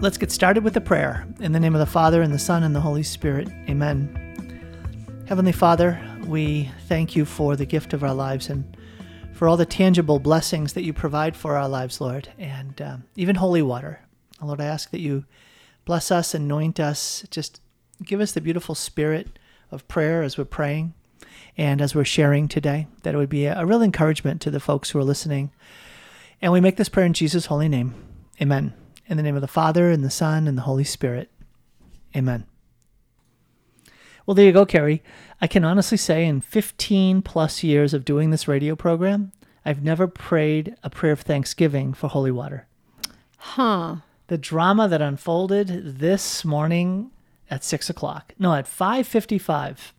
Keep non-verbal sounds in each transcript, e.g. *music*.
let's get started with the prayer. In the name of the Father, and the Son, and the Holy Spirit. Amen. Heavenly Father, we thank you for the gift of our lives and for all the tangible blessings that you provide for our lives, Lord, and um, even holy water. Lord, I ask that you bless us, anoint us, just give us the beautiful spirit of prayer as we're praying and as we're sharing today, that it would be a, a real encouragement to the folks who are listening. And we make this prayer in Jesus' holy name. Amen. In the name of the Father, and the Son, and the Holy Spirit. Amen. Well, there you go, Carrie. I can honestly say in 15 plus years of doing this radio program, I've never prayed a prayer of thanksgiving for holy water. Huh. The drama that unfolded this morning at six o'clock. No, at 5:55.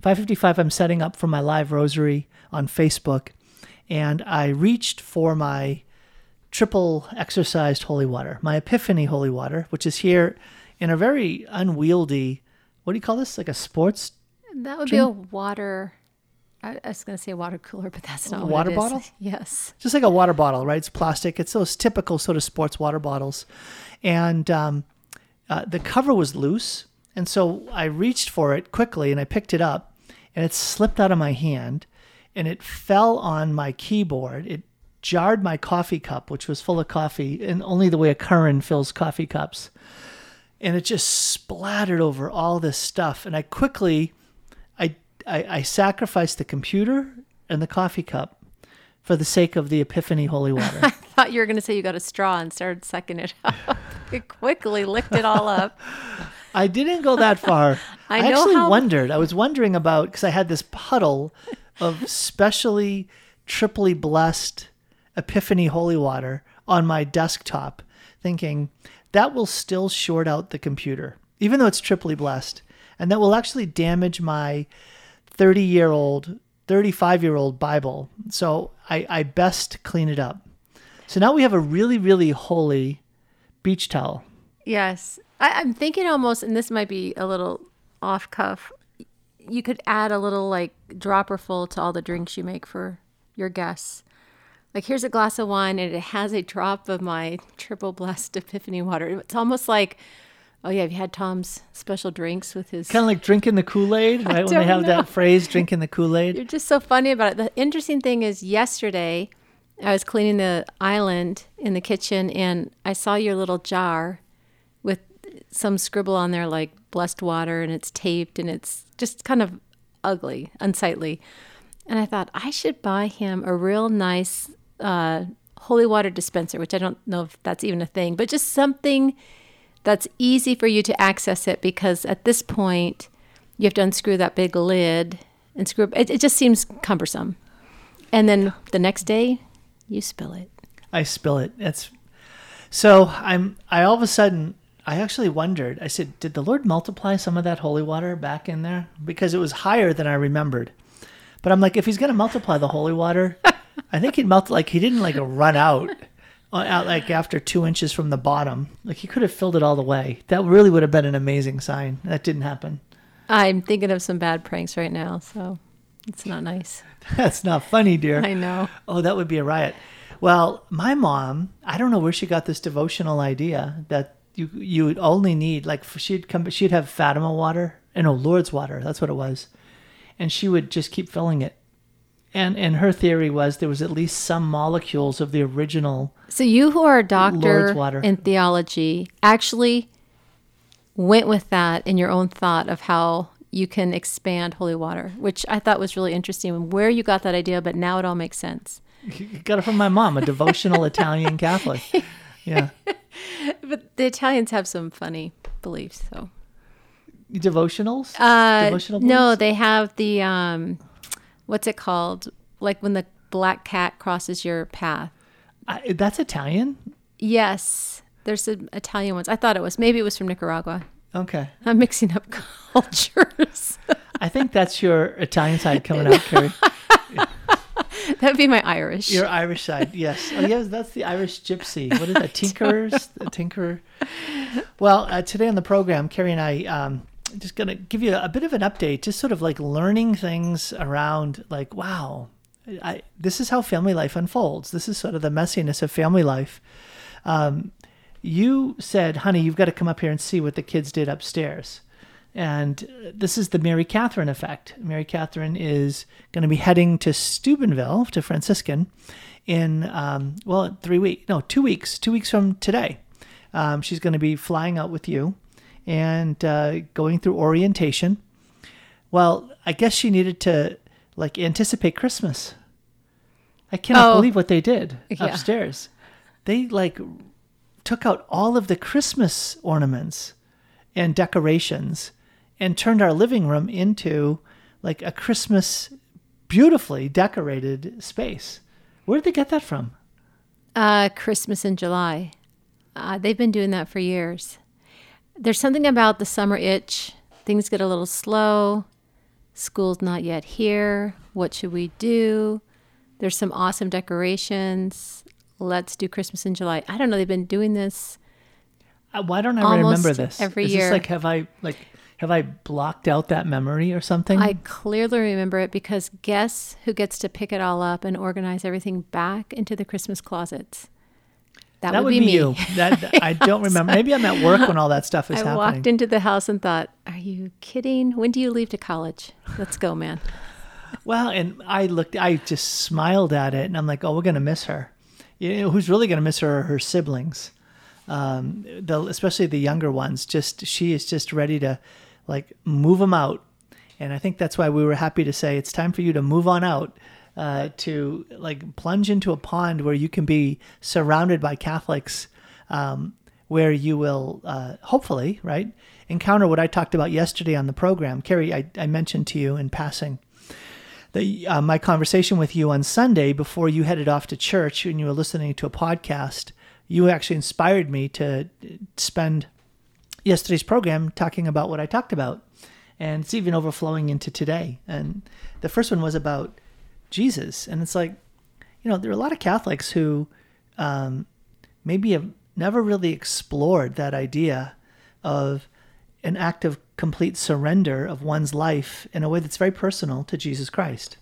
5:55. I'm setting up for my live rosary on Facebook, and I reached for my triple exorcised holy water, my Epiphany holy water, which is here in a very unwieldy. What do you call this? Like a sports That would be a water. I, was going to say a water cooler, but that's not what water it is. bottle? *laughs* Yes. just like a water bottle, right? It's plastic. It's those typical sort of sports water bottles, and um, uh, the cover was loose, and so I reached for it quickly and I picked it up, and it slipped out of my hand, and it fell on my keyboard. It jarred my coffee cup, which was full of coffee, and only the way a Curran fills coffee cups, and it just splattered over all this stuff, and I quickly. I, I, I sacrificed the computer and the coffee cup for the sake of the Epiphany holy water. *laughs* I thought you were going to say you got a straw and started sucking it up. *laughs* you quickly licked it all up. I didn't go that far. *laughs* I I, actually how- wondered. I was wondering about because I had this puddle of specially triply blessed Epiphany holy water on my desktop, thinking that will still short out the computer, even though it's triply blessed, and that will actually damage my 30 year old, 35 year old Bible. So I, I best clean it up. So now we have a really, really holy beach towel. Yes. I, I'm thinking almost, and this might be a little off cuff, you could add a little like dropper full to all the drinks you make for your guests. Like, here's a glass of wine, and it has a drop of my triple blessed *laughs* epiphany water. It's almost like, oh, yeah, have you had Tom's special drinks with his. Kind of like drinking the Kool Aid, *laughs* right? When they have know. that phrase, drinking the Kool Aid. You're just so funny about it. The interesting thing is, yesterday I was cleaning the island in the kitchen and I saw your little jar with some scribble on there like blessed water and it's taped and it's just kind of ugly, unsightly. And I thought I should buy him a real nice uh, holy water dispenser, which I don't know if that's even a thing, but just something that's easy for you to access it because at this point you have to unscrew that big lid and screw it. It just seems cumbersome. And then the next day, you spill it. I spill it. It's so I'm. I all of a sudden I actually wondered. I said, did the Lord multiply some of that holy water back in there because it was higher than I remembered? But I'm like, if He's going to multiply the holy water, I think he melted like He didn't like run out. uh, Out like after two inches from the bottom, like he could have filled it all the way. That really would have been an amazing sign. That didn't happen. I'm thinking of some bad pranks right now, so it's not nice. *laughs* That's not funny, dear. I know. Oh, that would be a riot. Well, my mom, I don't know where she got this devotional idea that you you would only need like she'd come she'd have Fatima water and no Lourdes water. That's what it was, and she would just keep filling it. And and her theory was there was at least some molecules of the original. So you who are a doctor in theology actually went with that in your own thought of how you can expand holy water, which I thought was really interesting and where you got that idea, but now it all makes sense. *laughs* Got it from my mom, a devotional Italian Catholic. Yeah, *laughs* But the Italians have some funny beliefs, so devotionals. Uh, Devotional no, they have the um, what's it called? Like when the black cat crosses your path. I, that's Italian. Yes, there's some Italian ones. I thought it was maybe it was from Nicaragua. Okay, I'm mixing up *laughs* cultures. I think that's your Italian side *laughs* coming out, Carrie. That'd be my Irish. Your Irish side, yes. Oh, yes, that's the Irish gypsy. What is that? *laughs* Tinkerers? Tinkerer. Well, uh, today on the program, Carrie and I um, just going to give you a bit of an update, just sort of like learning things around, like, wow, I, this is how family life unfolds. This is sort of the messiness of family life. Um, you said, honey, you've got to come up here and see what the kids did upstairs. And this is the Mary Catherine effect. Mary Catherine is going to be heading to Steubenville, to Franciscan, in, um, well, three weeks, no, two weeks, two weeks from today. Um, she's going to be flying out with you and uh, going through orientation. Well, I guess she needed to like anticipate Christmas. I cannot Oh. believe what they did Yeah. upstairs. They like took out all of the Christmas ornaments and decorations and turned our living room into like a Christmas beautifully decorated space. Where did they get that from? Uh, Christmas in July. Uh, they've been doing that for years. There's something about the summer itch. Things get a little slow. School's not yet here. What should we do? There's some awesome decorations. Let's do Christmas in July. I don't know. They've been doing this. Uh, Why don't I remember this? every Is year. This like have I like have I blocked out that memory or something? I clearly remember it because guess who gets to pick it all up and organize everything back into the Christmas closets? That, that would, be, me. you. That *laughs* I don't remember. Maybe I'm at work when all that stuff is I happening. I walked into the house and thought, "Are you kidding? When do you leave to college? Let's go, man." *laughs* Well, and I looked, I just smiled at it, and I'm like, oh, we're gonna miss her. You know, who's really gonna miss her are her siblings, um, the especially the younger ones. Just she is just ready to like move them out, and I think that's why we were happy to say it's time for you to move on out. Uh, to like plunge into a pond where you can be surrounded by Catholics, um, where you will uh, hopefully right encounter what I talked about yesterday on the program. Carrie, I, I mentioned to you in passing the, uh, my conversation with you on Sunday before you headed off to church and you were listening to a podcast, you actually inspired me to spend yesterday's program talking about what I talked about. And it's even overflowing into today. And the first one was about Jesus. And it's like, you know, there are a lot of Catholics who um, maybe have never really explored that idea of an act of complete surrender of one's life in a way that's very personal to Jesus Christ.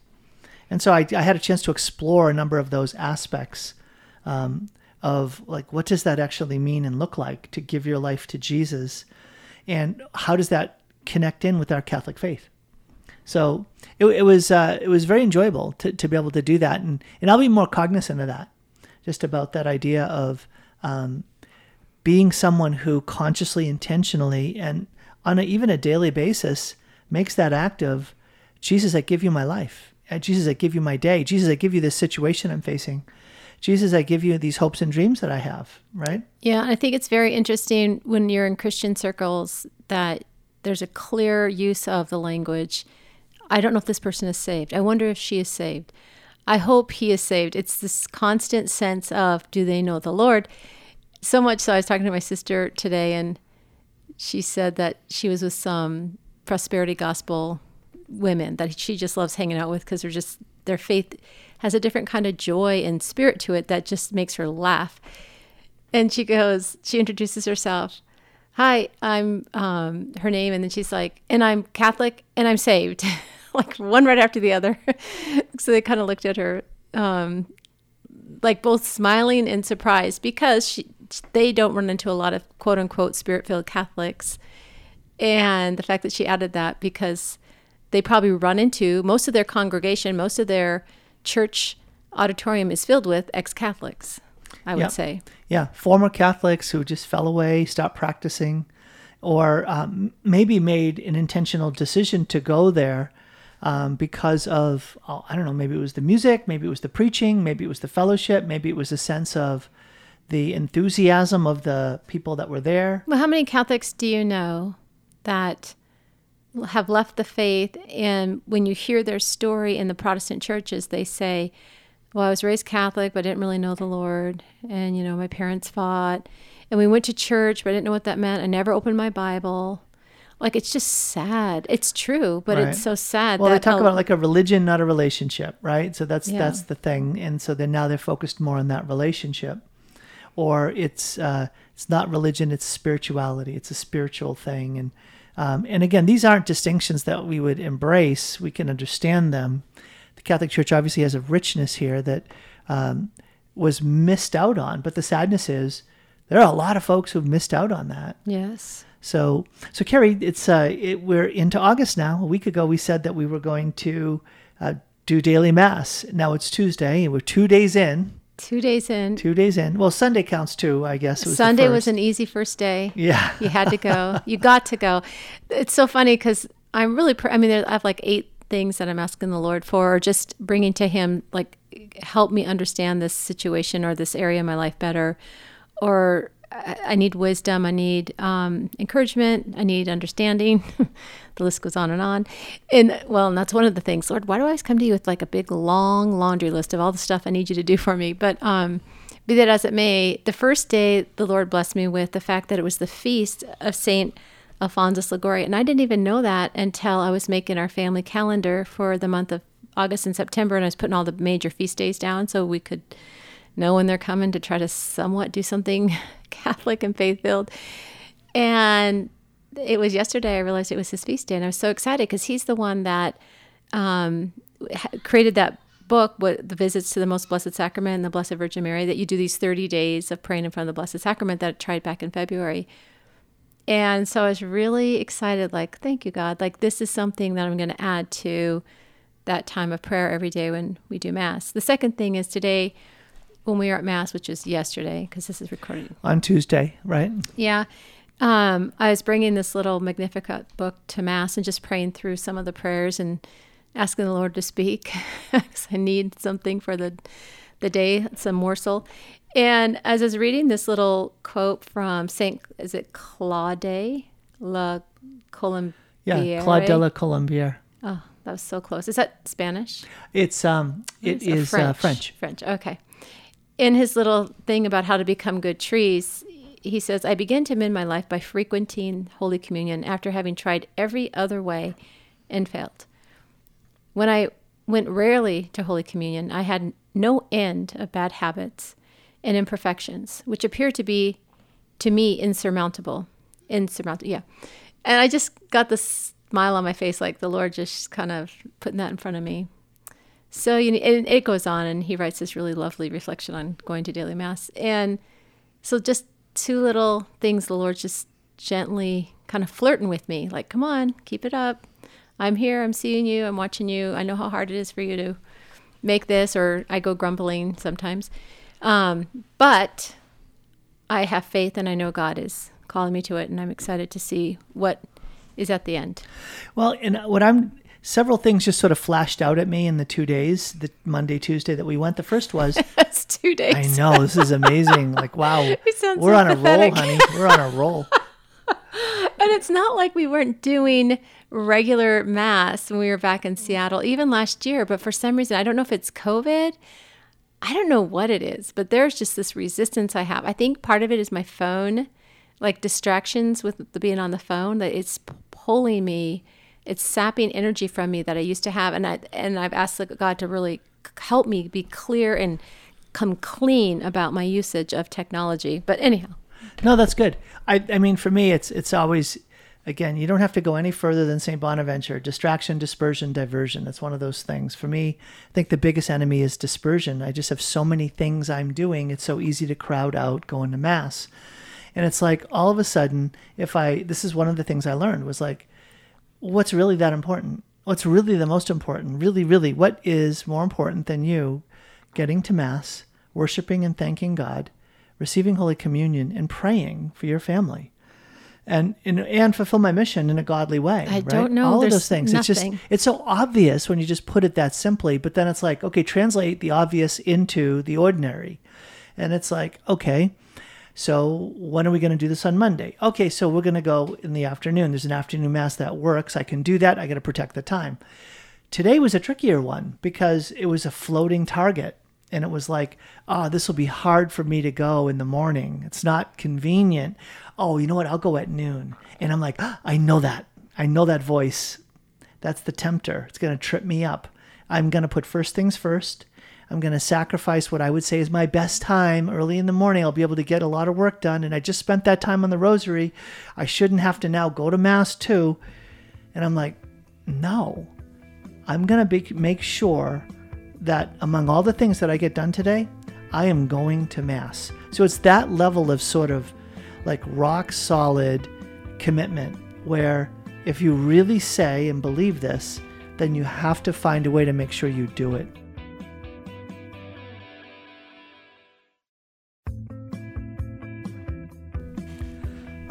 And so I, I had a chance to explore a number of those aspects um, of like, what does that actually mean and look like to give your life to Jesus? And how does that connect in with our Catholic faith? So it, it was uh, it was very enjoyable to, to be able to do that, and and I'll be more cognizant of that, just about that idea of um, being someone who consciously, intentionally, and on a, even a daily basis makes that act of Jesus, I give you my life. Uh, Jesus, I give you my day. Jesus, I give you this situation I'm facing. Jesus, I give you these hopes and dreams that I have. Right? Yeah, I think it's very interesting when you're in Christian circles that there's a clear use of the language. I don't know if this person is saved. I wonder if she is saved. I hope he is saved. It's this constant sense of do they know the Lord? So much so I was talking to my sister today and she said that she was with some prosperity gospel women that she just loves hanging out with because they're just their faith has a different kind of joy and spirit to it that just makes her laugh. And she goes, she introduces herself. Hi, I'm um, her name, and then she's like, and I'm Catholic and I'm saved, *laughs* like one right after the other. *laughs* so they kind of looked at her, um, like both smiling and surprised because she, they don't run into a lot of quote unquote spirit filled Catholics. And the fact that she added that because they probably run into most of their congregation, most of their church auditorium is filled with ex Catholics, I would Yeah. say. Yeah, former Catholics who just fell away, stopped practicing, or um, maybe made an intentional decision to go there um, because of, oh, I don't know, maybe it was the music, maybe it was the preaching, maybe it was the fellowship, maybe it was a sense of the enthusiasm of the people that were there. Well, how many Catholics do you know that have left the faith? And when you hear their story in the Protestant churches, they say, Well, I was raised Catholic, but I didn't really know the Lord. And, you know, my parents fought. And we went to church, but I didn't know what that meant. I never opened my Bible. Like, it's just sad. It's true, but Right. it's so sad. Well, they talk about like a religion, not a relationship, right? So that's Yeah. that's the thing, and so then now they're focused more on that relationship, or it's uh, it's not religion, it's spirituality, it's a spiritual thing, and um, and again, these aren't distinctions that we would embrace. We can understand them. The Catholic Church obviously has a richness here that um, was missed out on, but the sadness is there are a lot of folks who've missed out on that. Yes. So, so Carrie, it's uh, it, we're into August now. A week ago, we said that we were going to uh, do daily mass. Now it's Tuesday, and we're two days in. Two days in. Two days in. Well, Sunday counts too, I guess. Was Sunday was an easy first day. yeah. You had to go. *laughs* you got to go. It's so funny because I'm really, pr- I mean, I have like eight things that I'm asking the Lord for, or just bringing to Him, like, help me understand this situation or this area of my life better. Or I need wisdom. I need um, encouragement. I need understanding. *laughs* the list goes on and on. And well, and that's one of the things. Lord, why do I always come to you with like a big long laundry list of all the stuff I need you to do for me? But um, be that as it may, the first day the Lord blessed me with the fact that it was the feast of Saint Alphonsus Liguori, and I didn't even know that until I was making our family calendar for the month of August and September, and I was putting all the major feast days down so we could know when they're coming to try to somewhat do something *laughs* Catholic and faith filled. And it was yesterday I realized it was his feast day, and I was so excited because he's the one that um, created that book, what the visits to the Most Blessed Sacrament and the Blessed Virgin Mary, that you do these 30 days of praying in front of the Blessed Sacrament that I tried back in February. And so I was really excited, like, thank you, God. Like, this is something that I'm going to add to that time of prayer every day when we do Mass. The second thing is today, when we were at Mass, which was yesterday, because this is recorded On Tuesday, right? yeah. Um, I was bringing this little Magnificat book to Mass and just praying through some of the prayers and asking the Lord to speak *laughs* I need something for the, the day, some morsel. And as I was reading this little quote from Saint, is it Claude La Colombiere? Yeah, Claude de la Colombière. Oh, that was so close. Is that Spanish? It's um, it It's, is uh, French. French. Okay. In his little thing about how to become good trees, he says, I began to mend my life by frequenting Holy Communion after having tried every other way and failed. When I went rarely to Holy Communion, I had no end of bad habits and imperfections, which appeared to be, to me, insurmountable. Insurmountable, yeah. And I just got this smile on my face, like the Lord just kind of putting that in front of me. So you know, and it goes on, and he writes this really lovely reflection on going to daily mass, and so just two little things the Lord just gently kind of flirting with me, like, "Come on, keep it up. I'm here. I'm seeing you. I'm watching you. I know how hard it is for you to make this." Or I go grumbling sometimes, um, but I have faith, and I know God is calling me to it, and I'm excited to see what is at the end. Well, and what I'm several things just sort of flashed out at me in the two days, the Monday, Tuesday that we went. The first was, *laughs* That's two days. I know this is amazing. Like, wow, *laughs* we're on a roll, honey. We're on a roll. *laughs* And it's not like we weren't doing regular mass when we were back in Seattle, even last year. But for some reason, I don't know if it's COVID. I don't know what it is, but there's just this resistance I have. I think part of it is my phone, like distractions with the being on the phone, that it's pulling me, it's sapping energy from me that I used to have. And I and I've asked God to really help me be clear and come clean about my usage of technology. But anyhow, No, that's good. I, I mean, for me, it's it's always, again, you don't have to go any further than St. Bonaventure. Distraction, dispersion, diversion. That's one of those things. For me, I think the biggest enemy is dispersion. I just have so many things I'm doing. It's so easy to crowd out going to mass. And it's like all of a sudden, if I, this is one of the things I learned was like, what's really that important? What's really the most important? Really, really, what is more important than you getting to Mass, worshiping and thanking God, receiving Holy Communion, and praying for your family? And, and and fulfill my mission in a godly way. I right? don't know. All of those things. It's just it's so obvious when you just put it that simply, but then it's like, okay, translate the obvious into the ordinary. And it's like, okay, so when are we going to do this on Monday? Okay, so we're going to go in the afternoon. There's an afternoon mass that works. I can do that. I got to protect the time. Today was a trickier one because it was a floating target. And it was like, oh, this will be hard for me to go in the morning. It's not convenient. Oh, you know what? I'll go at noon. And I'm like, "Ah, I know that. I know that voice. That's the tempter. It's going to trip me up. I'm going to put first things first. I'm going to sacrifice what I would say is my best time early in the morning. I'll be able to get a lot of work done. And I just spent that time on the rosary. I shouldn't have to now go to Mass too. And I'm like, no, I'm going to make sure that among all the things that I get done today, I am going to Mass. So it's that level of sort of like rock solid commitment where if you really say and believe this, then you have to find a way to make sure you do it.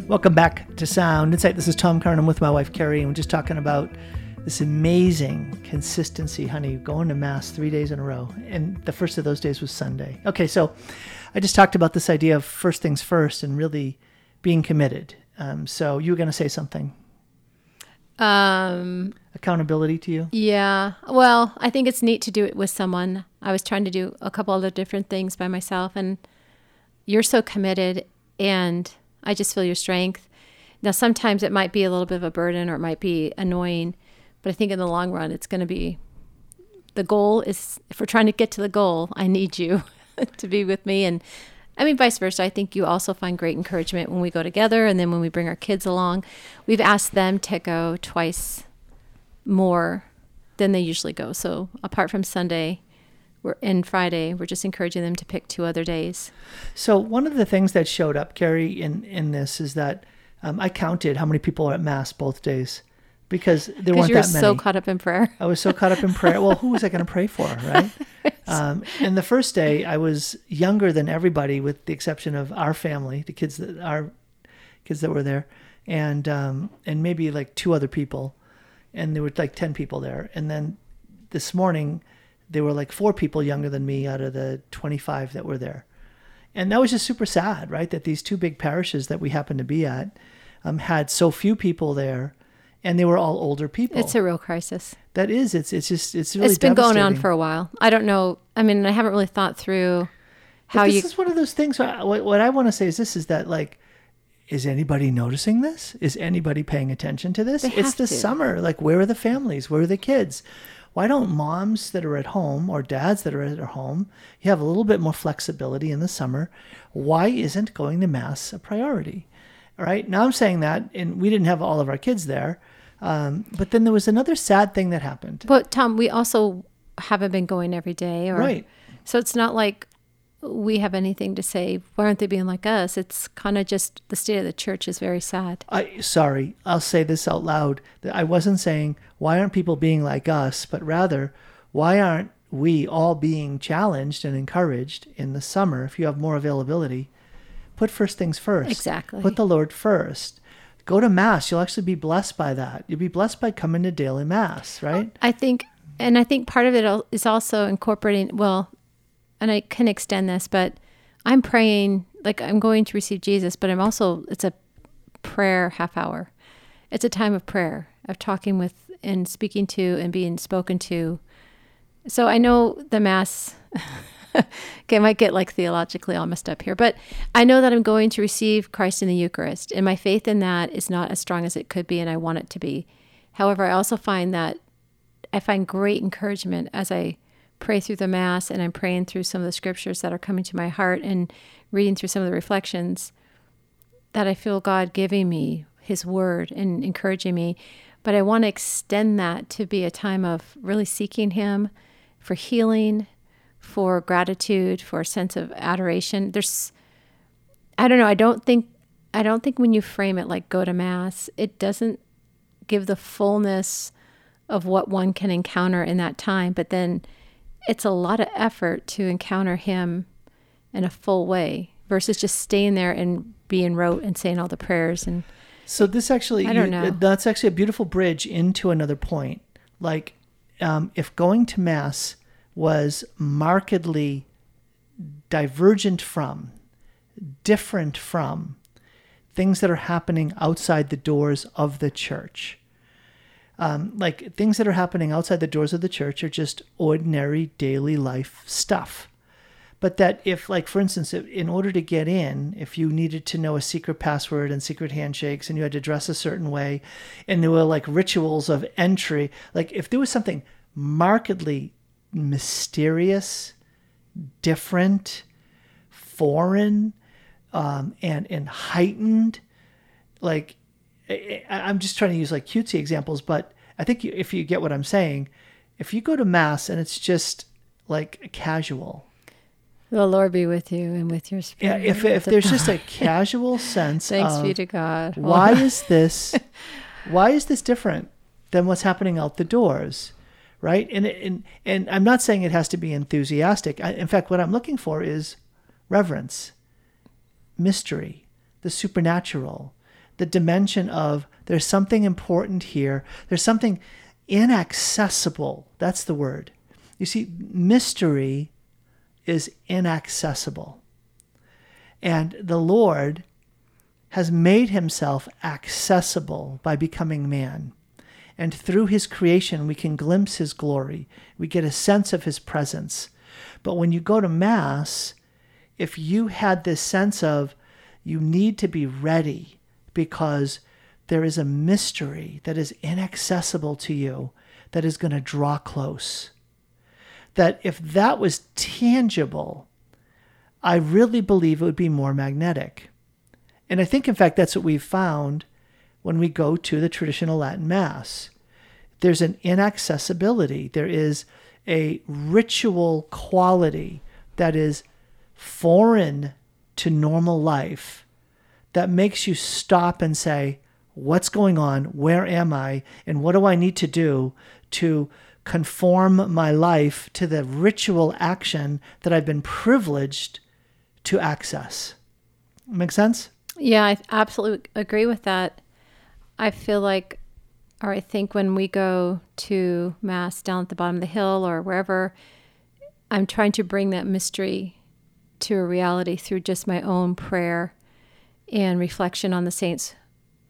Welcome back to Sound Insight. This is Tom Curran. I'm with my wife Carrie, and we're just talking about this amazing consistency, honey, going to Mass three days in a row. And the first of those days was Sunday. Okay, so I just talked about this idea of first things first and really being committed. Um, so you were going to say something. Um, Accountability to you? yeah. Well, I think it's neat to do it with someone. I was trying to do a couple other different things by myself, and you're so committed, and I just feel your strength. Now, sometimes it might be a little bit of a burden or it might be annoying, but I think in the long run, it's going to be the goal is if we're trying to get to the goal, I need you *laughs* to be with me. And I mean, vice versa. I think you also find great encouragement when we go together and then when we bring our kids along. We've asked them to go twice more than they usually go. So apart from Sunday, we're and Friday, we're just encouraging them to pick two other days. So one of the things that showed up, Carrie, in in this is that um, I counted how many people were at Mass both days because there weren't you're that many. so caught up in prayer. I was so caught up in prayer. Well, who was I going to pray for, *laughs* right? Um, and the first day, I was younger than everybody, with the exception of our family, the kids that our kids that were there, and um, and maybe like two other people, and there were like ten people there. And then this morning, there were like four people younger than me out of the twenty-five that were there, and that was just super sad, right? That these two big parishes that we happened to be at um, had so few people there. And they were all older people. It's a real crisis. That is, it's it's just it's really. it's been going on for a while. I don't know. I mean, I haven't really thought through But how this you. is one of those things. What, what I want to say is this: is that like, is anybody noticing this? Is anybody paying attention to this? They it's the to. summer. Like, where are the families? Where are the kids? Why don't moms that are at home or dads that are at home, you have a little bit more flexibility in the summer? Why isn't going to mass a priority? All right. Now I'm saying that, and we didn't have all of our kids there. Um, but then there was another sad thing that happened. But Tom, we also haven't been going every day, or Right. So it's not like we have anything to say. Why aren't they being like us? It's kind of just the state of the church is very sad. I sorry, I'll say this out loud. I wasn't saying why aren't people being like us, but rather why aren't we all being challenged and encouraged in the summer if you have more availability? Put first things first. Exactly. Put the Lord first. Go to mass. You'll actually be blessed by that. You'll be blessed by coming to daily mass, right? I think, and I think part of it is also incorporating, well, and I can extend this, but I'm praying, like I'm going to receive Jesus, but I'm also, it's a prayer half hour. It's a time of prayer, of talking with and speaking to and being spoken to. So I know the Mass, *laughs* okay, I might get like theologically all messed up here, but I know that I'm going to receive Christ in the Eucharist, and my faith in that is not as strong as it could be, and I want it to be. However, I also find that I find great encouragement as I pray through the Mass and I'm praying through some of the scriptures that are coming to my heart and reading through some of the reflections that I feel God giving me His Word and encouraging me. But I want to extend that to be a time of really seeking Him for healing, for gratitude, for a sense of adoration. There's, I don't know, I don't think, I don't think when you frame it like go to Mass, it doesn't give the fullness of what one can encounter in that time. But then it's a lot of effort to encounter him in a full way versus just staying there and being rote and saying all the prayers and So this actually, I don't you- know. that's actually a beautiful bridge into another point. Like, um, if going to mass was markedly divergent from, different from things that are happening outside the doors of the church. Um, like things that are happening outside the doors of the church are just ordinary daily life stuff. But that if like for instance in order to get in if you needed to know a secret password and secret handshakes and you had to dress a certain way and there were like rituals of entry like if there was something markedly mysterious different foreign um, and and heightened like i'm just trying to use like cutesy examples but i think you- if you get what i'm saying if you go to mass and it's just like casual The Lord be with you and with your spirit. Yeah, if, if there's just a casual *laughs* sense Thanks of be to God. why *laughs* is this why is this different than what's happening out the doors right and and and i'm not saying it has to be enthusiastic I, in fact what i'm looking for is reverence mystery the supernatural the dimension of there's something important here there's something inaccessible that's the word you see mystery is inaccessible and the lord has made himself accessible by becoming man. And through his creation, we can glimpse his glory. We get a sense of his presence. But when you go to Mass, if you had this sense of you need to be ready because there is a mystery that is inaccessible to you that is going to draw close, that if that was tangible, I really believe it would be more magnetic. And I think, in fact, that's what we've found when we go to the traditional Latin Mass. There's an inaccessibility, there is a ritual quality that is foreign to normal life that makes you stop and say, What's going on? Where am I? And what do I need to do to conform my life to the ritual action that I've been privileged to access? Make sense? Yeah, I absolutely agree with that. I feel like, or I think when we go to Mass down at the bottom of the hill or wherever, I'm trying to bring that mystery to a reality through just my own prayer and reflection on the saints'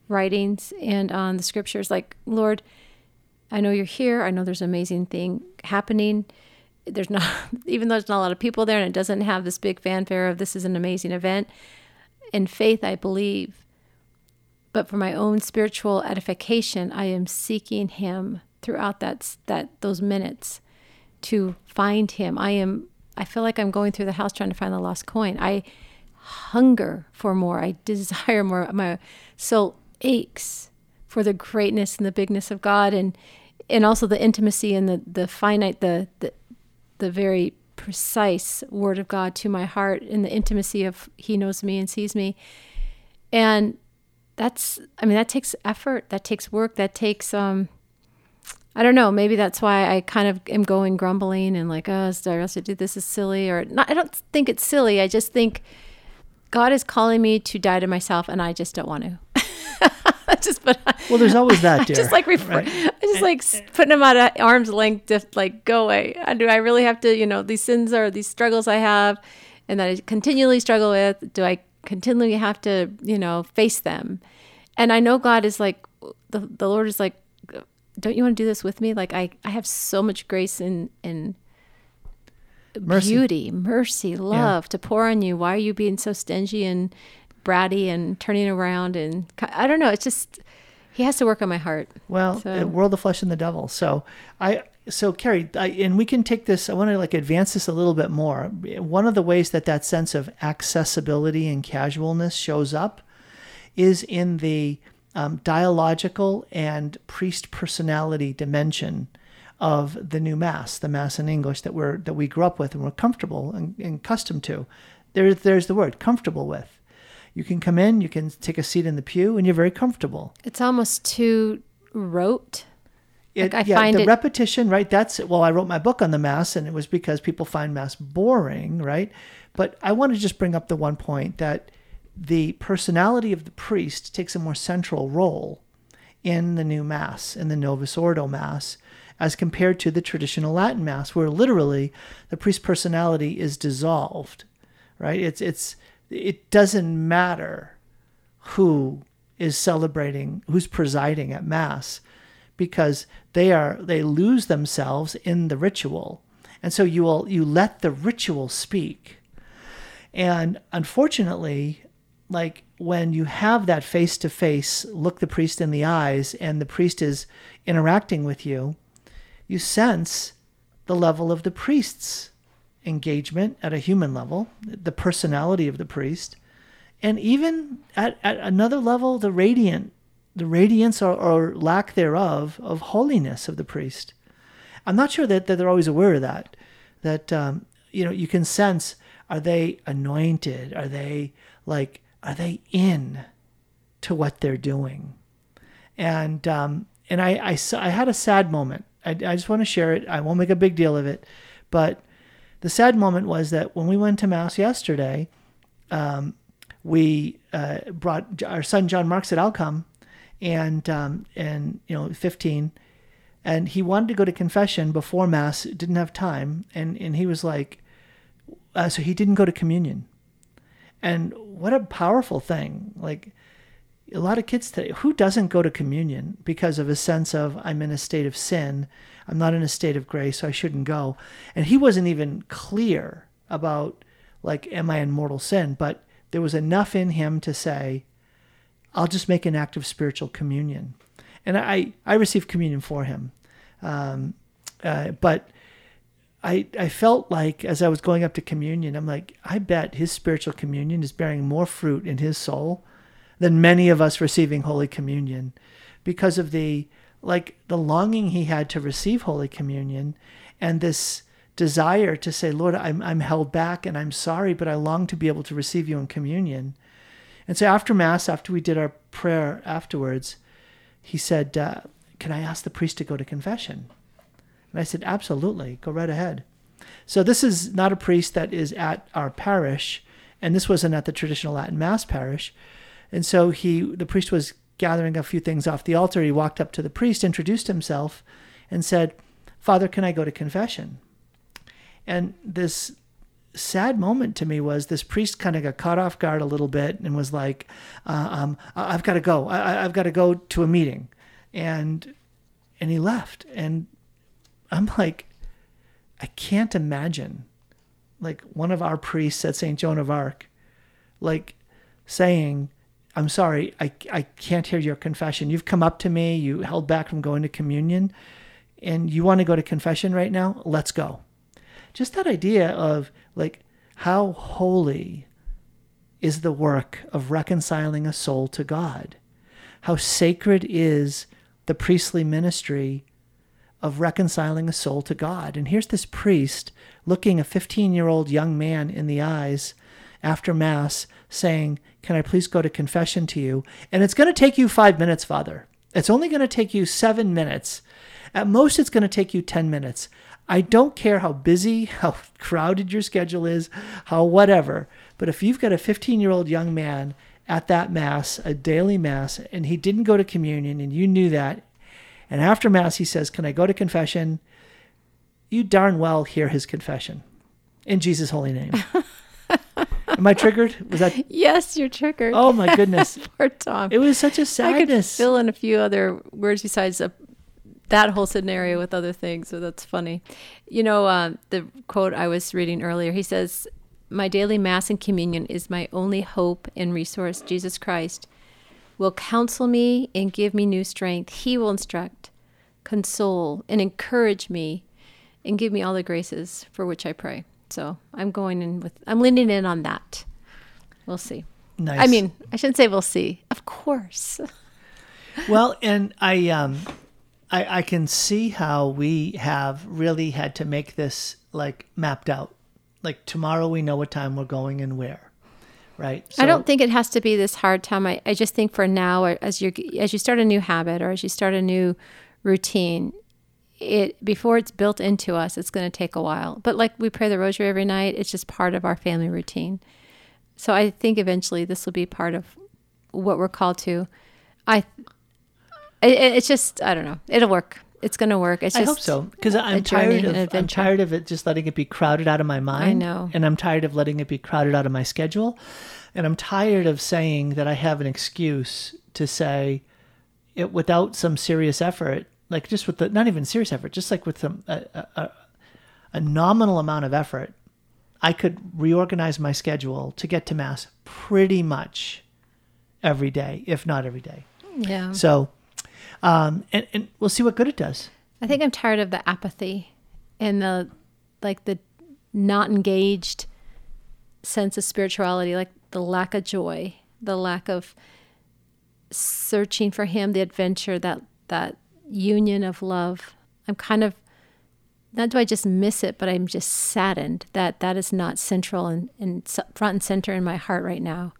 writings and on the scriptures. Like, Lord, I know you're here. I know there's an amazing thing happening. There's not, *laughs* even though there's not a lot of people there and it doesn't have this big fanfare of this is an amazing event. In faith, I believe. But for my own spiritual edification, I am seeking Him throughout that that those minutes to find Him. I am. I feel like I'm going through the house trying to find the lost coin. I hunger for more. I *laughs* desire more. My soul aches for the greatness and the bigness of God, and and also the intimacy and the the finite, the the, the very precise word of God to my heart in the intimacy of He knows me and sees me. And that's, I mean, that takes effort, that takes work, that takes, um, I don't know, maybe that's why I kind of am going grumbling and like, oh, I also do this is silly or not. I don't think it's silly. I just think God is calling me to die to myself and I just don't want to. *laughs* just but well, there's always that, *laughs* dear. just like refer- right? I just like putting them out at arm's length, just like go away. Do I really have to? You know, these sins are these struggles I have, and that I continually struggle with. Do I continually have to, you know, face them? And I know God is like, the the Lord is like, don't you want to do this with me? Like I I have so much grace in and Mercy. beauty, mercy, love to pour on you. Why are you being so stingy and bratty and turning around and I don't know. It's just he has to work on my heart. Well, So- world of flesh and the devil. So I, so Carrie, I, and we can take this. I want to like advance this a little bit more. One of the ways that that sense of accessibility and casualness shows up is in the um, dialogical and priest personality dimension of the new mass, the mass in English that we're that we grew up with and we're comfortable and, and accustomed to. There, there's the word comfortable with. You can come in, you can take a seat in the pew, and you're very comfortable. It's almost too rote. It, Like, I yeah, find the it- repetition, right? That's well, I wrote my book on the mass, and it was because people find mass boring, right? But I want to just bring up the one point that the personality of the priest takes a more central role in the new mass, in the Novus Ordo mass, as compared to the traditional Latin mass, where literally the priest's personality is dissolved, right? It's it's it doesn't matter who is celebrating, who's presiding at mass, because they are they lose themselves in the ritual, and so you will you let the ritual speak, and unfortunately, like when you have that face to face look the priest in the eyes, and the priest is interacting with you, you sense the level of the priest's engagement at a human level, the personality of the priest, and even at, at another level, the radiant, the radiance or, or lack thereof of holiness of the priest. I'm not sure that, that they're always aware of that. That um, you know you can sense are they anointed? Are they like, are they in to what they're doing? And, um, and I, I, I had a sad moment. I, I just want to share it. I won't make a big deal of it. But the sad moment was that when we went to Mass yesterday, um, we uh, brought our son John Mark said, "I'll come," and um, and you know, 15, and he wanted to go to confession before Mass, didn't have time, and and he was like, uh, so he didn't go to communion, and what a powerful thing! Like a lot of kids today, who doesn't go to communion because of a sense of I'm in a state of sin, I'm not in a state of grace, so I shouldn't go, and he wasn't even clear about like, am I in mortal sin? But there was enough in him to say, I'll just make an act of spiritual communion. And I, I received communion for him. Um, uh, but I, I felt like as I was going up to communion, I'm like, I bet his spiritual communion is bearing more fruit in his soul than many of us receiving Holy Communion because of the like the longing he had to receive Holy Communion and this desire to say, Lord, I'm, I'm held back and I'm sorry, but I long to be able to receive you in communion. And so after Mass, after we did our prayer afterwards, he said, uh, Can I ask the priest to go to confession? And I said, Absolutely, go right ahead. So this is not a priest that is at our parish, and this wasn't at the traditional Latin Mass parish. And so he, the priest was gathering a few things off the altar. He walked up to the priest, introduced himself, and said, Father, can I go to confession? And this sad moment to me was this priest kind of got caught off guard a little bit and was like, uh, um, "I've got to go. I, have got to go to a meeting," and and he left. And I'm like, I can't imagine, like one of our priests at Saint Joan of Arc, like saying, "I'm sorry, I I can't hear your confession. You've come up to me. You held back from going to communion." And you want to go to confession right now? Let's go just that idea of like how holy is the work of reconciling a soul to God. How sacred is the priestly ministry of reconciling a soul to God. And here's this priest looking a 15 year old young man in the eyes after Mass saying, Can I please go to confession to you? And it's going to take you five minutes, Father. It's only going to take you seven minutes. At most, it's going to take you 10 minutes. I don't care how busy, *laughs* how crowded your schedule is, how whatever. But if you've got a 15 year old young man at that Mass, a daily Mass, and he didn't go to communion and you knew that, and after Mass he says, Can I go to confession? You darn well hear his confession in Jesus' holy name. *laughs* Am I triggered? Was that? *laughs* Yes, you're triggered. Oh my goodness, *laughs* poor Tom. It was such a sadness. I could fill in a few other words besides a that whole scenario with other things. So that's funny. You know, uh, the quote I was reading earlier, he says, My daily Mass and communion is my only hope and resource. Jesus Christ will counsel me and give me new strength. He will instruct, console, and encourage me and give me all the graces for which I pray. So I'm going in with, I'm leaning in on that. We'll see. Nice. I mean, I shouldn't say we'll see. Of course. *laughs* well, and I, um, I, I can see how we have really had to make this like mapped out. Like tomorrow we know what time we're going and where. Right. So, I don't think it has to be this hard time. I, I just think for now as you as you start a new habit or as you start a new routine, it before it's built into us, it's going to take a while. But like we pray the rosary every night, it's just part of our family routine. So I think eventually this will be part of what we're called to. I it, it's just I don't know. It'll work. It's going to work. It's I hope so because I'm tired of I'm tired of it just letting it be crowded out of my mind. I know, and I'm tired of letting it be crowded out of my schedule, and I'm tired of saying that I have an excuse to say it without some serious effort, like just with the not even serious effort, just like with some a, a, a nominal amount of effort, I could reorganize my schedule to get to mass pretty much every day, if not every day. Yeah. So um, and, and we'll see what good it does. I think I'm tired of the apathy and the like the not engaged sense of spirituality, like the lack of joy, the lack of searching for him, the adventure, that that union of love. I'm kind of not do I just miss it, but I'm just saddened that that is not central and, and front and center in my heart right now.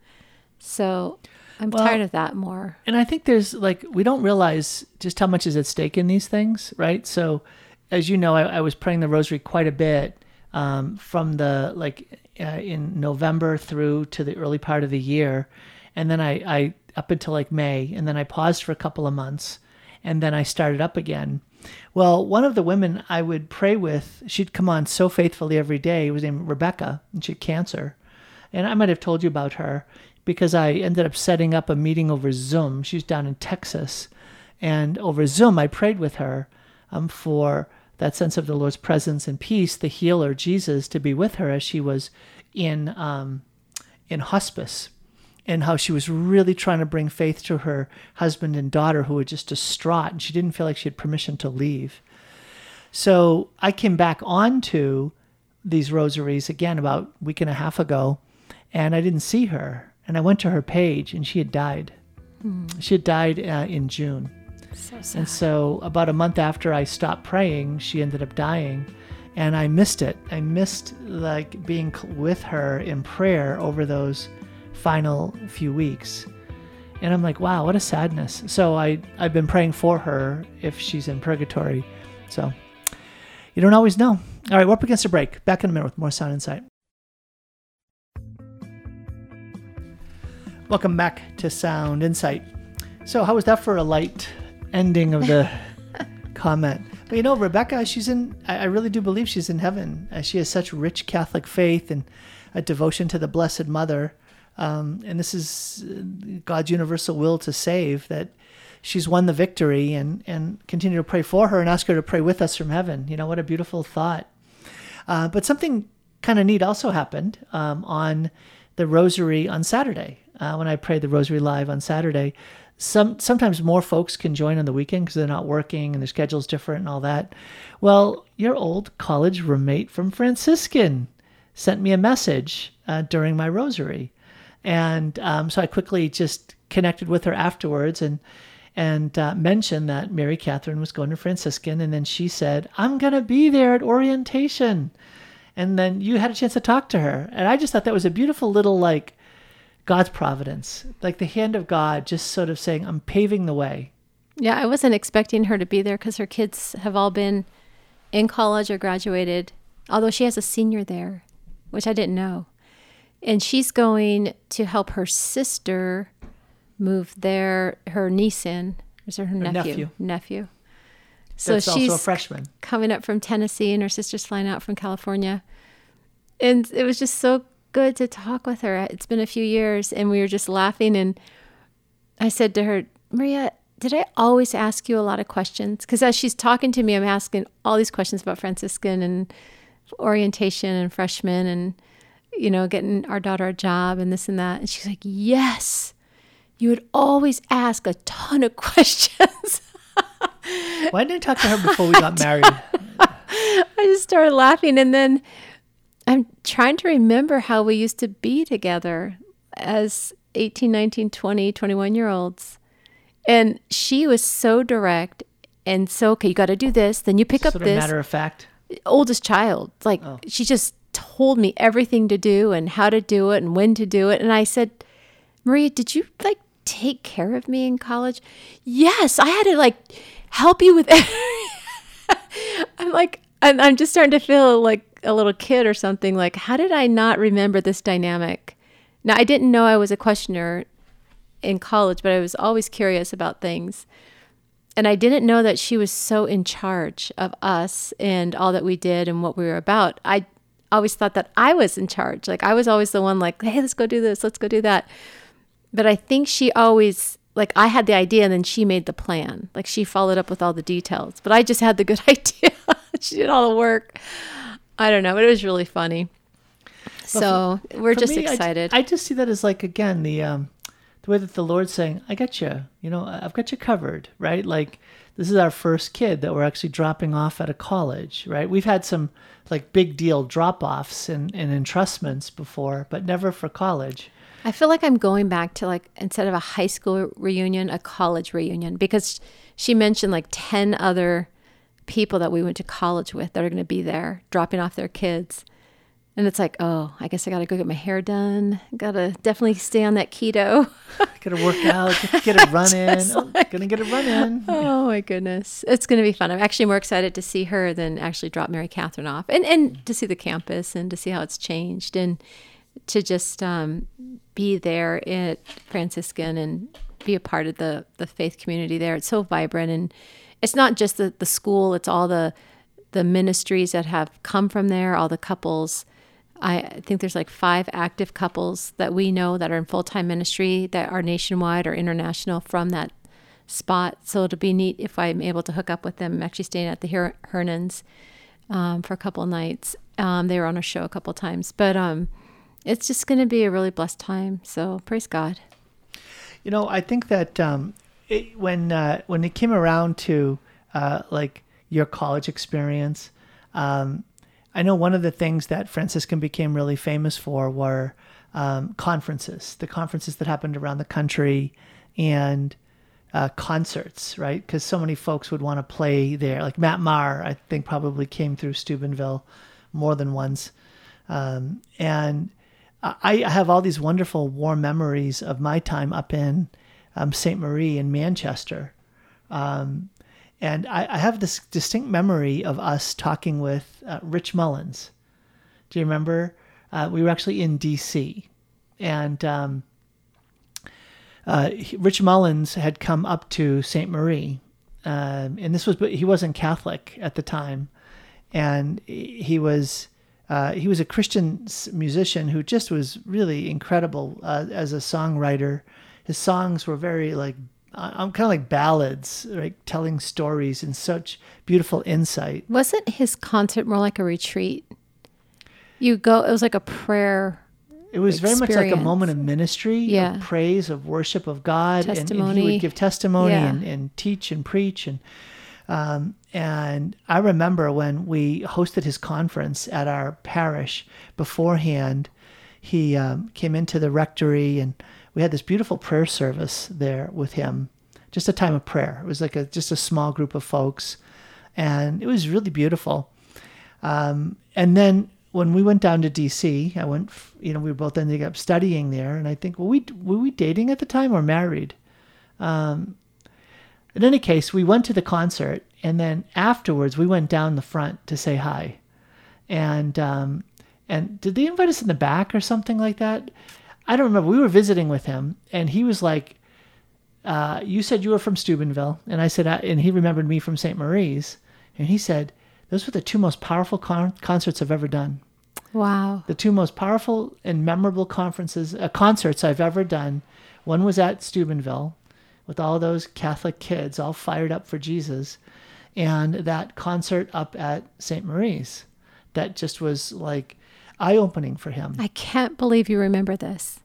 So I'm Well- tired of that more. And I think there's like we don't realize just how much is at stake in these things, right? So, as you know, I, I was praying the Rosary quite a bit um, from the like uh, in November through to the early part of the year, and then I, I up until like May, and then I paused for a couple of months, and then I started up again. Well, one of the women I would pray with, she'd come on so faithfully every day. was named Rebecca, and she had cancer. And I might have told you about her because I ended up setting up a meeting over Zoom. She's down in Texas. And over Zoom, I prayed with her um, for that sense of the Lord's presence and peace, the healer, Jesus, to be with her as she was in, um, in hospice and how she was really trying to bring faith to her husband and daughter who were just distraught and she didn't feel like she had permission to leave. So I came back onto these rosaries again about a week and a half ago and I didn't see her. And I went to her page and she had died. She had died uh, in June. So sad. And so, about a month after I stopped praying, she ended up dying. And I missed it. I missed like being with her in prayer over those final few weeks. And I'm like, wow, what a sadness. So I, I've been praying for her if she's in purgatory. So you don't always know. All right, we're up against a break. Back in a minute with more Sound Insight. Welcome back to Sound Insight. So, how was that for a light ending of the *laughs* comment? But you know, Rebecca, she's in, I really do believe she's in heaven. Uh, she has such rich Catholic faith and a devotion to the Blessed Mother. Um, and this is uh, God's universal will to save that she's won the victory and, and continue to pray for her and ask her to pray with us from heaven. You know, what a beautiful thought. Uh, but something kind of neat also happened um, on the rosary on Saturday. Uh, when I prayed the rosary live on Saturday, some sometimes more folks can join on the weekend because they're not working and their schedule's different and all that. Well, your old college roommate from Franciscan sent me a message uh, during my rosary, and um, so I quickly just connected with her afterwards and and uh, mentioned that Mary Catherine was going to Franciscan, and then she said, "I'm gonna be there at orientation." and then you had a chance to talk to her and i just thought that was a beautiful little like god's providence like the hand of god just sort of saying i'm paving the way Yeah, I wasn't expecting her to be there because her kids have all been in college or graduated, although she has a senior there, which I didn't know. And she's going to help her sister move there, her niece in. Is her, her nephew? nephew. Nephew. So that's she's also a freshman coming up from Tennessee, and her sister's flying out from California. And it was just so good to talk with her. It's been a few years, and we were just laughing. And I said to her, Maria, did I always ask you a lot of questions? Because as she's talking to me, I'm asking all these questions about Franciscan and orientation and freshmen and, you know, getting our daughter a job and this and that. And she's like, Yes, you would always ask a ton of *laughs* questions. why didn't i talk to her *laughs* before we got married *laughs* I just started laughing. And then I'm trying to remember how we used to be together as 18, 19, 20, 21 year olds. And she was so direct and so, okay, you got to do this. Then you pick up this. matter of fact Oldest child. Like, oh. she just told me everything to do and how to do it and when to do it. And I said, Maria, did you like take care of me in college? Yes, I had to like help you with *laughs* I'm like, I'm, I'm just starting to feel like a little kid or something. Like, how did I not remember this dynamic? Now, I didn't know I was a questioner in college, but I was always curious about things. And I didn't know that she was so in charge of us and all that we did and what we were about. I always thought that I was in charge. Like, I was always the one, like, hey, let's go do this, let's go do that. But I think she always, like, I had the idea and then she made the plan. Like, she followed up with all the details, but I just had the good *laughs* idea. she did all the work. I don't know, but it was really funny. So we're For just me, I excited. I, just see that as like again the um the way that the lord's saying i got you you know i've got you covered right like this is our first kid that we're actually dropping off at a college right we've had some like big deal drop-offs and, and entrustments before but never for college I feel like I'm going back to like instead of a high school reunion, a college reunion because she mentioned like 10 other people that we went to college with that are going to be there dropping off their kids. And it's like, oh, I guess I got to go get my hair done. Got to definitely stay on that keto. *laughs* Got to work out, get a *laughs* run in. Oh, gonna get a run in. Oh my goodness, it's gonna be fun. I'm actually more excited to see her than actually drop Mary Catherine off, and and to see the campus and to see how it's changed, and to just um, be there at Franciscan and be a part of the the faith community there. It's so vibrant, and it's not just the the school; it's all the the ministries that have come from there, all the couples I think there's like five active couples that we know that are in full time ministry that are nationwide or international from that spot. So it'll be neat if I'm able to hook up with them. I'm actually staying at the Her- Hernans um, for a couple nights. Um, they were on a show a couple times, but um, it's just going to be a really blessed time. So praise God. You know, I think that um, it, when uh, when it came around to uh, like your college experience, um, I know one of the things that Franciscan became really famous for were um, conferences, the conferences that happened around the country, and uh, concerts, right? Because so many folks would want to play there. Like Matt Maher, I think probably came through Steubenville more than once, um, and I have all these wonderful warm memories of my time up in um, St. Marie in Manchester. Um, and I, I, have this distinct memory of us talking with uh, Rich Mullins. Do you remember? Uh, we were actually in D.C. and um, uh, Rich Mullins had come up to St. Marie, um, and this was but he wasn't Catholic at the time, and he was. Uh, he was a Christian musician who just was really incredible uh, as a songwriter. His songs were very like I'm kind of like ballads, right? Telling stories in such beautiful insight. Wasn't his concert more like a retreat? You go, it was like a prayer. It was experience. very much like a moment of ministry, yeah. of praise, of worship of God. Testimony. And, and he would give testimony yeah. and, and, teach and preach. And, um, and I remember when we hosted his conference at our parish beforehand, he um, came into the rectory and we had this beautiful prayer service there with him, just a time of prayer. It was like a just a small group of folks, and it was really beautiful. Um, and then when we went down to DC, I went, you know, we were both ended up studying there, and I think, were we were we dating at the time or married? Um, in any case, we went to the concert, and then afterwards, we went down the front to say hi, and um, and did they invite us in the back or something like that? I don't remember. We were visiting with him, and he was like, uh, "You said you were from Steubenville," and I said, and he remembered me from St. Marie's, and he said, "Those were the two most powerful con- concerts I've ever done." Wow. The two most powerful and memorable conferences, uh, concerts I've ever done. One was at Steubenville, with all those Catholic kids all fired up for Jesus, and that concert up at St. Marie's, that just was like eye opening for him. I can't believe you remember this.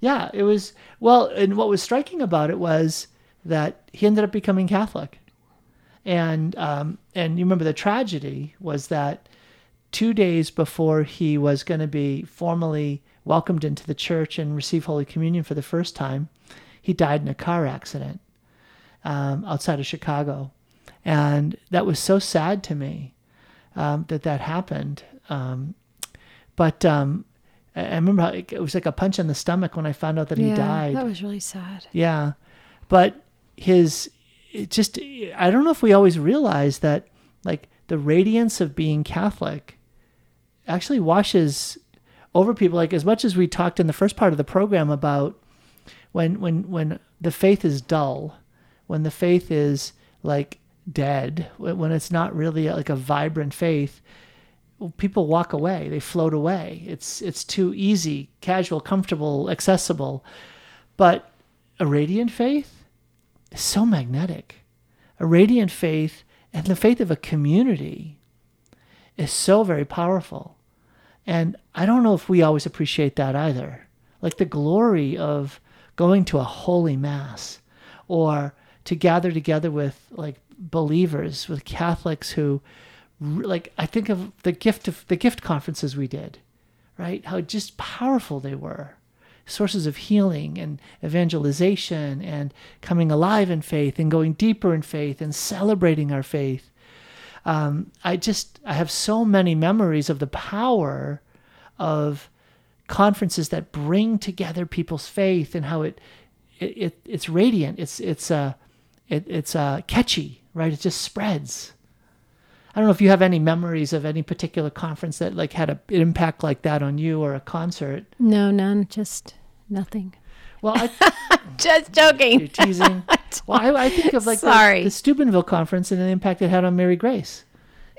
Yeah, it was well, and what was striking about it was that he ended up becoming Catholic, and um, and you remember the tragedy was that two days before he was going to be formally welcomed into the church and receive Holy Communion for the first time, he died in a car accident um, outside of Chicago, and that was so sad to me um, that that happened. Um, but um, I remember it was like a punch in the stomach when I found out that yeah, he died. That was really sad. Yeah, but his it just I don't know if we always realize that like the radiance of being Catholic actually washes over people. Like as much as we talked in the first part of the program about when when when the faith is dull, when the faith is like dead, when it's not really like a vibrant faith, people walk away. They float away. It's it's too easy casual comfortable accessible. But a radiant faith is so magnetic. A radiant faith and the faith of a community is so very powerful. And i don't know if we always appreciate that either. Like the glory of going to a holy mass or to gather together with like believers with catholics who like I think of the gift of the gift conferences we did, right? How just powerful they were. Sources of healing and evangelization and coming alive in faith and going deeper in faith and celebrating our faith. um, I just I have so many memories of the power of conferences that bring together people's faith and how it, it, it it's radiant. It's it's uh, it, it's uh, catchy, right? It just spreads. I don't know if you have any memories of any particular conference that like had a, an impact like that on you or a concert. No, none. Just nothing. Well, I, *laughs* Just joking. you're teasing. *laughs* well, I, I think of like the- Sorry. the, Steubenville conference and the impact it had on Mary Grace,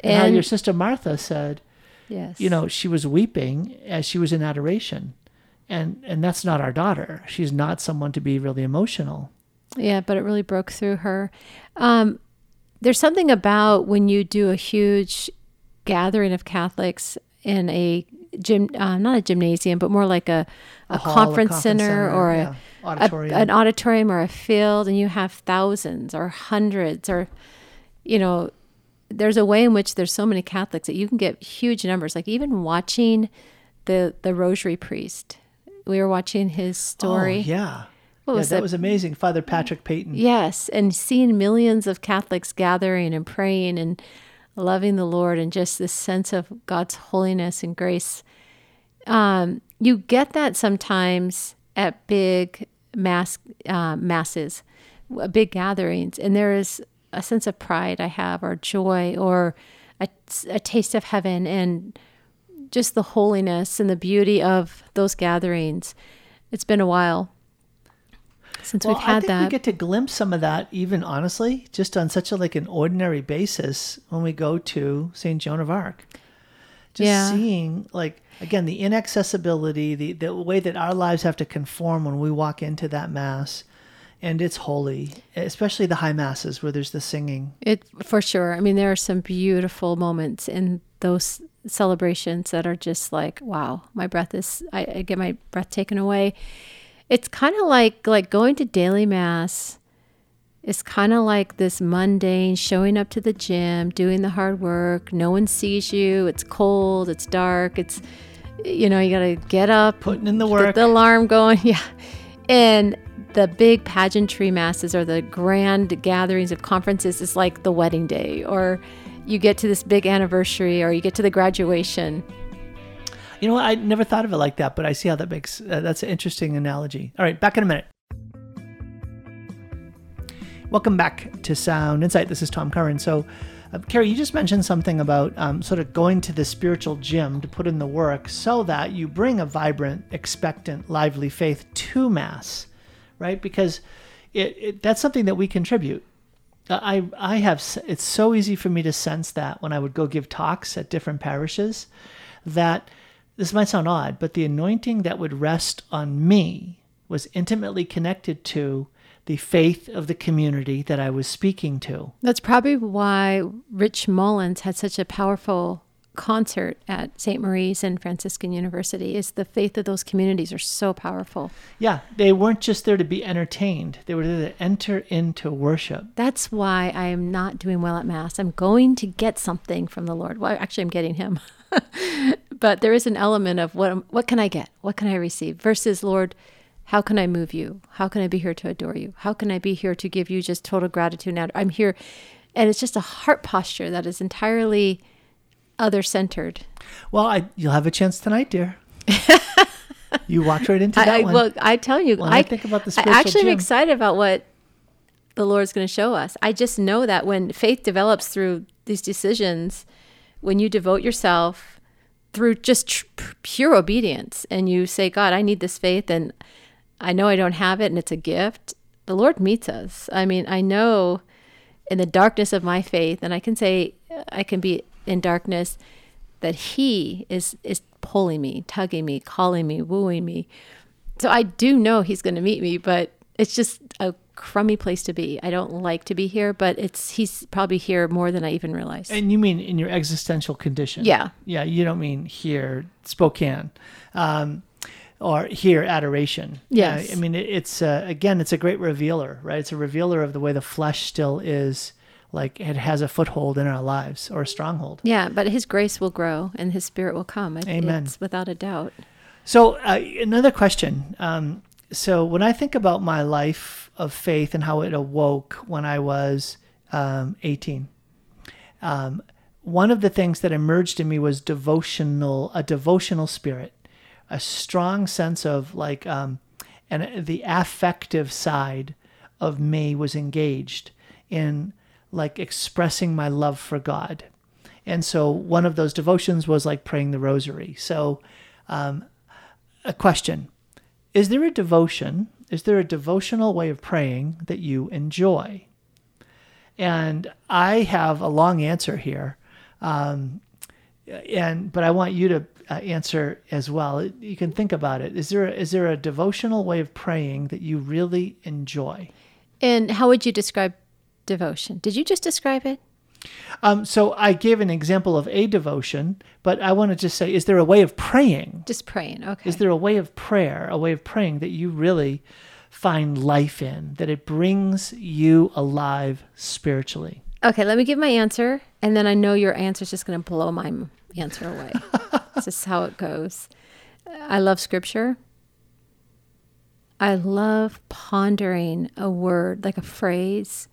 and, how your sister Martha said, Yes. you know, she was weeping as she was in adoration, and and that's not our daughter. She's not someone to be really emotional. Yeah, but it really broke through her. Um, there's something about when you do a huge gathering of Catholics in a gym, uh, not a gymnasium, but more like a, a, hall, a conference, conference center, center, or yeah, a- auditorium. an auditorium or a field, and you have thousands or hundreds or, you know, there's a way in which there's so many Catholics that you can get huge numbers. Like even watching the the Rosary priest, we were watching his story. Oh, yeah. What yeah, was that it? was amazing. Father Patrick Peyton. Yes, and seeing millions of Catholics gathering and praying and loving the Lord and just this sense of God's holiness and grace. Um, you get that sometimes at big mass uh, masses, big gatherings, and there is a sense of pride I have, or joy, or a, a taste of heaven, and just the holiness and the beauty of those gatherings. It's been a while since Well, we've I had think that. we get to glimpse some of that, even honestly, just on such a like an ordinary basis when we go to Saint Joan of Arc. Just Yeah. seeing like again the inaccessibility, the the way that our lives have to conform when we walk into that mass, and it's holy, especially the high masses where there's the singing. It for sure. I mean, there are some beautiful moments in those celebrations that are just like, wow, my breath is. I, I get my breath taken away. It's kind of like like going to daily mass. It's kind of like this mundane showing up to the gym, doing the hard work. No one sees you. It's cold. It's dark. It's you know you got to get up, Putting in the work, get the alarm going. *laughs* Yeah. And the big pageantry masses or the grand gatherings of conferences is like the wedding day, or you get to this big anniversary, or you get to the graduation. You know what? I never thought of it like that, but I see how that makes. Uh, that's an interesting analogy. All right, back in a minute. Welcome back to Sound Insight. This is Tom Curran. So, uh, Carrie, you just mentioned something about um, sort of going to the spiritual gym to put in the work so that you bring a vibrant, expectant, lively faith to Mass, right? Because it, it that's something that we contribute. Uh, I I have it's so easy for me to sense that when I would go give talks at different parishes that this might sound odd, but the anointing that would rest on me was intimately connected to the faith of the community that I was speaking to. That's probably why Rich Mullins had such a powerful concert at St. Marie's and Franciscan University. Is the faith of those communities are so powerful. Yeah, they weren't just there to be entertained, they were there to enter into worship. That's why I am not doing well at Mass. I'm going to get something from the Lord. Well, actually, I'm getting Him. *laughs* *laughs* but there is an element of what what can I get? What can I receive? Versus Lord, how can I move you? How can I be here to adore you? How can I be here to give you just total gratitude? Now I'm here, and it's just a heart posture that is entirely other centered. Well, I, you'll have a chance tonight, dear. *laughs* you walked right into that I, I one. well, I tell you, When I think about the I actually am excited about what the Lord's going to show us. I just know that when faith develops through these decisions, when you devote yourself through just tr- pure obedience and you say, God, I need this faith and I know I don't have it and it's a gift, the Lord meets us. I mean, I know in the darkness of my faith, and I can say uh, I can be in darkness, that He is is pulling me, tugging me, calling me, wooing me. So I do know He's going to meet me, but it's just a crummy place to be. I don't like to be here, but it's He's probably here more than I even realize. and you mean in your existential condition? Yeah. Yeah, you don't mean here, Spokane. Um, or here, adoration. Yes. Uh, I mean, it, it's, uh, again, it's a great revealer, right? It's a revealer of the way the flesh still is, like it has a foothold in our lives or a stronghold. yeah, but His grace will grow and His Spirit will come. It- Amen. It's without a doubt. So, uh, another question. Um, so, when I think about my life of faith and how it awoke when I was um, 18, um, one of the things that emerged in me was devotional, a devotional spirit, a strong sense of like, um, and the affective side of me was engaged in like expressing my love for God. And so one of those devotions was like praying the rosary. So, um, a question Is there a devotion? Is there a devotional way of praying that you enjoy? And I have a long answer here. Um, and but I want you to uh, answer as well. You can think about it. Is there is there a devotional way of praying that you really enjoy? And how would you describe devotion? Did you just describe it? Um, so I gave an example of a devotion, but I want to just say, is there a way of praying? Just praying. Okay. Is there a way of prayer, a way of praying that you really find life in, that it brings you alive spiritually? Okay, let me give my answer, and then I know your answer is just going to blow my answer away. *laughs* this is how it goes. I love scripture. I love pondering a word, like a phrase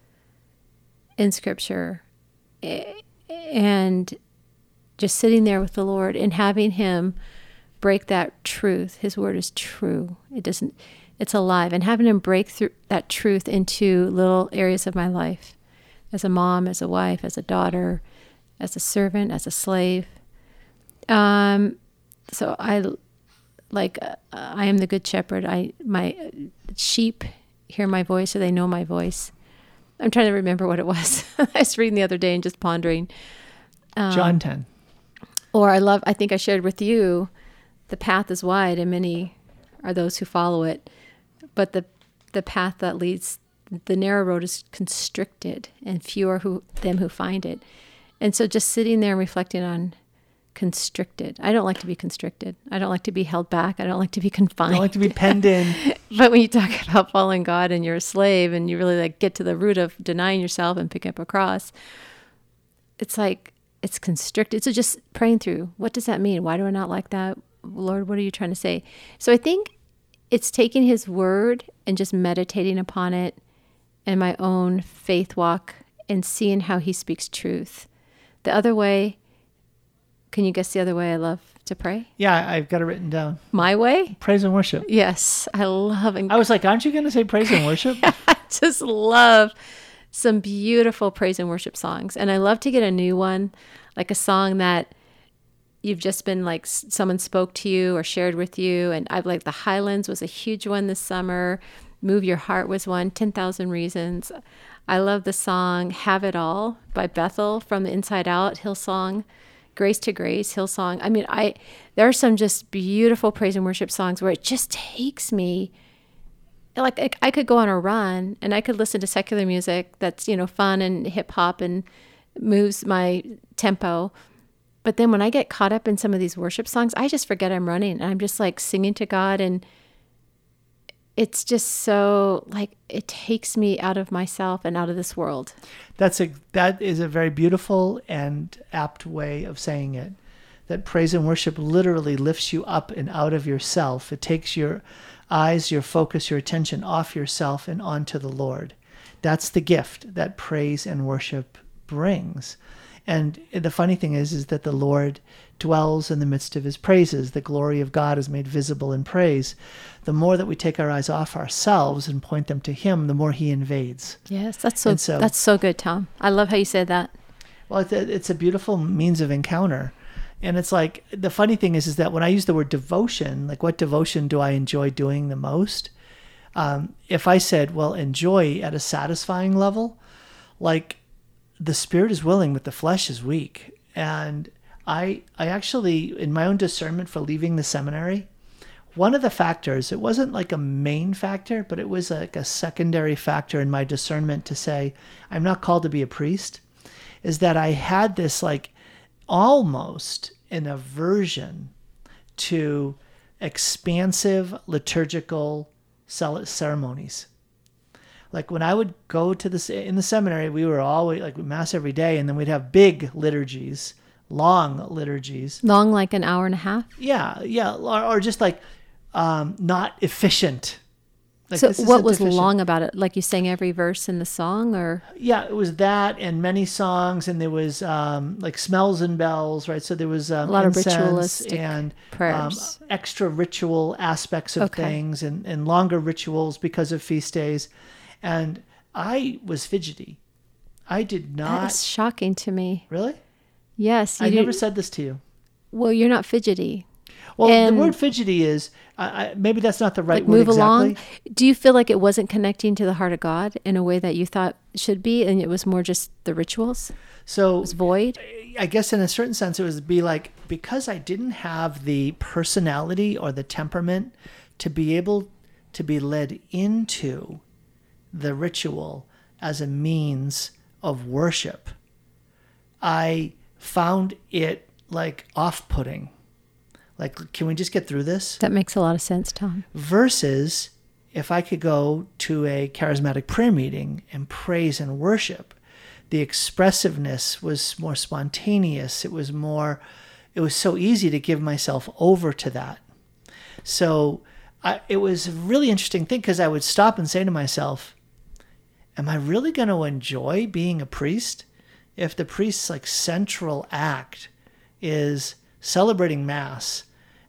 in scripture, and just sitting there with the Lord and having Him break that truth. His word is true. It doesn't, it's alive. And having Him break through that truth into little areas of my life as a mom, as a wife, as a daughter, as a servant, as a slave. Um, so I like uh, I am the good shepherd. I my sheep hear my voice, or they know my voice. I'm trying to remember what it was. *laughs* I was reading the other day and just pondering. Um, John 10. Or I love. I think I shared with you, the path is wide, and many are those who follow it, but the the path that leads the narrow road is constricted, and few are who them who find it. And so, just sitting there and reflecting on constricted. I don't like to be constricted. I don't like to be held back. I don't like to be confined. I don't like to be penned in. *laughs* but when you talk about following God and you're a slave and you really like get to the root of denying yourself and picking up a cross, it's like it's constricted. So just praying through, what does that mean? Why do I not like that? Lord, what are you trying to say? So I think it's taking his word and just meditating upon it and my own faith walk and seeing how he speaks truth. The other way can you guess the other way I love to pray? Yeah, I've got it written down. My way? Praise and worship. Yes, I love. And I was like, aren't you going to say praise and worship? *laughs* I just love some beautiful praise and worship songs, and I love to get a new one, like a song that you've just been like someone spoke to you or shared with you, and I've like the Highlands was a huge one this summer. Move Your Heart was one. Ten Thousand Reasons. I love the song Have It All by Bethel from the Inside Out Hillsong. Grace to Grace, Hillsong. I mean, I there are some just beautiful praise and worship songs where it just takes me like I could go on a run and I could listen to secular music that's, you know, fun and hip hop and moves my tempo. But then when I get caught up in some of these worship songs, I just forget I'm running and I'm just like singing to God and it's just so like it takes me out of myself and out of this world. That's a that is a very beautiful and apt way of saying it. That praise and worship literally lifts you up and out of yourself. It takes your eyes, your focus, your attention off yourself and onto the Lord. That's the gift that praise and worship brings. And the funny thing is, is that the Lord dwells in the midst of his praises. The glory of God is made visible in praise. The more that we take our eyes off ourselves and point them to him, the more he invades. Yes, that's so, so that's so good, Tom. I love how you said that. Well, it's a, it's a beautiful means of encounter. And it's like the funny thing is, is that when I use the word devotion, like what devotion do I enjoy doing the most? Um, if I said, well, enjoy at a satisfying level, like the spirit is willing, but the flesh is weak. And I I actually in my own discernment for leaving the seminary, one of the factors, it wasn't like a main factor, but it was like a secondary factor in my discernment to say I'm not called to be a priest, is that I had this like almost an aversion to expansive liturgical ceremonies. Like when I would go to the in the seminary, we were always like mass every day, and then we'd have big liturgies long liturgies. Long, like an hour and a half? Yeah, yeah. Or, or just like um, not efficient Like, so what was deficient. long about it? Like you sang every verse in the song, or Yeah, it was that and many songs, and there was um, like smells and bells, right? So there was um, A lot of ritualistic and prayers. Um, extra ritual aspects of Okay. things, and, and longer rituals because of feast days. And I was fidgety. I did not is shocking to me. really. Yes, you I do- never said this to you. Well, you're not fidgety. Well, And- the word fidgety is I, I, maybe that's not the right Like word move exactly. along. Do you feel like it wasn't connecting to the heart of God in a way that you thought should be, and it was more just the rituals? So It was void. I guess in a certain sense, it was be like because I didn't have the personality or the temperament to be able to be led into the ritual as a means of worship. I found it like off putting. Like, can we just get through this? That makes a lot of sense, Tom. versus if I could go to a charismatic prayer meeting and praise and worship, the expressiveness was more spontaneous. It was more, it was so easy to give myself over to that. So I, it was a really interesting thing because I would stop and say to myself, Am I really going to enjoy being a priest if the priest's like central act is celebrating mass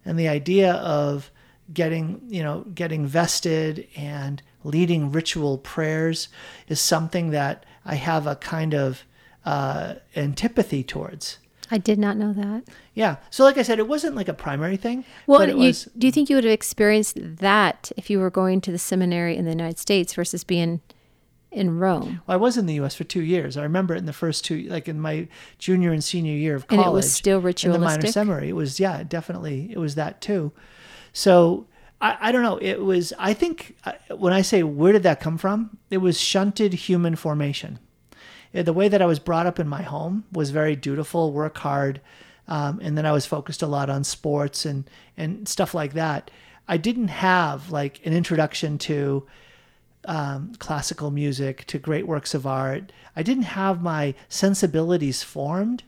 and the idea of getting you know getting vested and leading ritual prayers is something that I have a kind of uh, antipathy towards. I did not know that. Yeah. So like I said, it wasn't like a primary thing. Well, but it you, was do you think you would have experienced that if you were going to the seminary in the United States versus being in Rome? Well, I was in the U.S. for two years. I remember it in the first two, like in my junior and senior year of And college. it was still ritualistic. In the minor seminary, it was yeah, definitely it was that too. So I, I don't know. It was. I think uh, when I say where did that come from, it was shunted human formation. Uh, The way that I was brought up in my home was very dutiful, work hard, um, and then I was focused a lot on sports and and stuff like that. I didn't have like an introduction to um, classical music to great works of art. I didn't have my sensibilities formed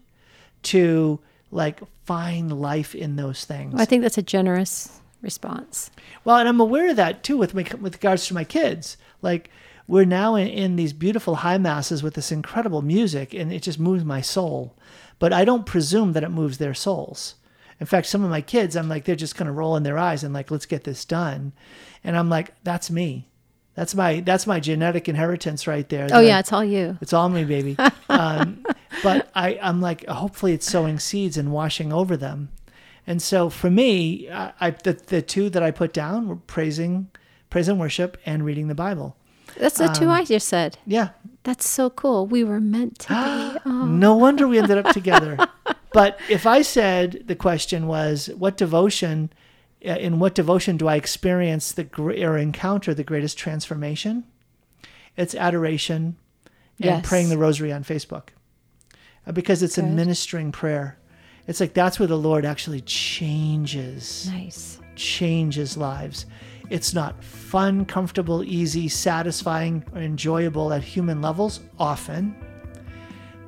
to like find life in those things. I think that's a generous response. Well, and I'm aware of that too with my, with regards to my kids. Like we're now in, in these beautiful high masses with this incredible music, and it just moves my soul. But I don't presume that it moves their souls. In fact, some of my kids, I'm like, they're just kind of rolling their eyes and like, let's get this done. And I'm like, that's me. That's my that's my genetic inheritance right there. Oh that I- yeah, it's all you. it's all me, baby. *laughs* um, but I, I'm like, hopefully, it's sowing seeds and washing over them. And so for me, I, I the, the two that I put down were praising, praise and worship, and reading the Bible. That's the Um, two I just said. Yeah. That's so cool. We were meant to be. *gasps* Oh. No wonder we ended up together. *laughs* but if I said the question was, what devotion, in what devotion do I experience the or encounter the greatest transformation? It's adoration and Yes. praying the rosary on Facebook. Uh, because it's a ministering prayer. It's like that's where the Lord actually changes Nice. changes lives. It's not fun, comfortable, easy, satisfying, or enjoyable at human levels often.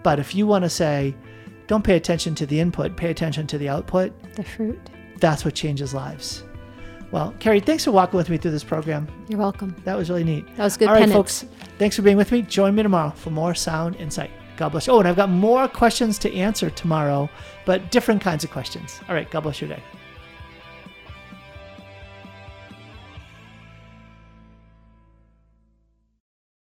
But if you want to say, don't pay attention to the input, pay attention to the output, The fruit. That's what changes lives. Well, Carrie, thanks for walking with me through this program. You're welcome. That was really neat. That was good All right, penance. folks, thanks for being with me. Join me tomorrow for more sound insight. God bless you. Oh, and I've got more questions to answer tomorrow, but different kinds of questions. All right, God bless your day.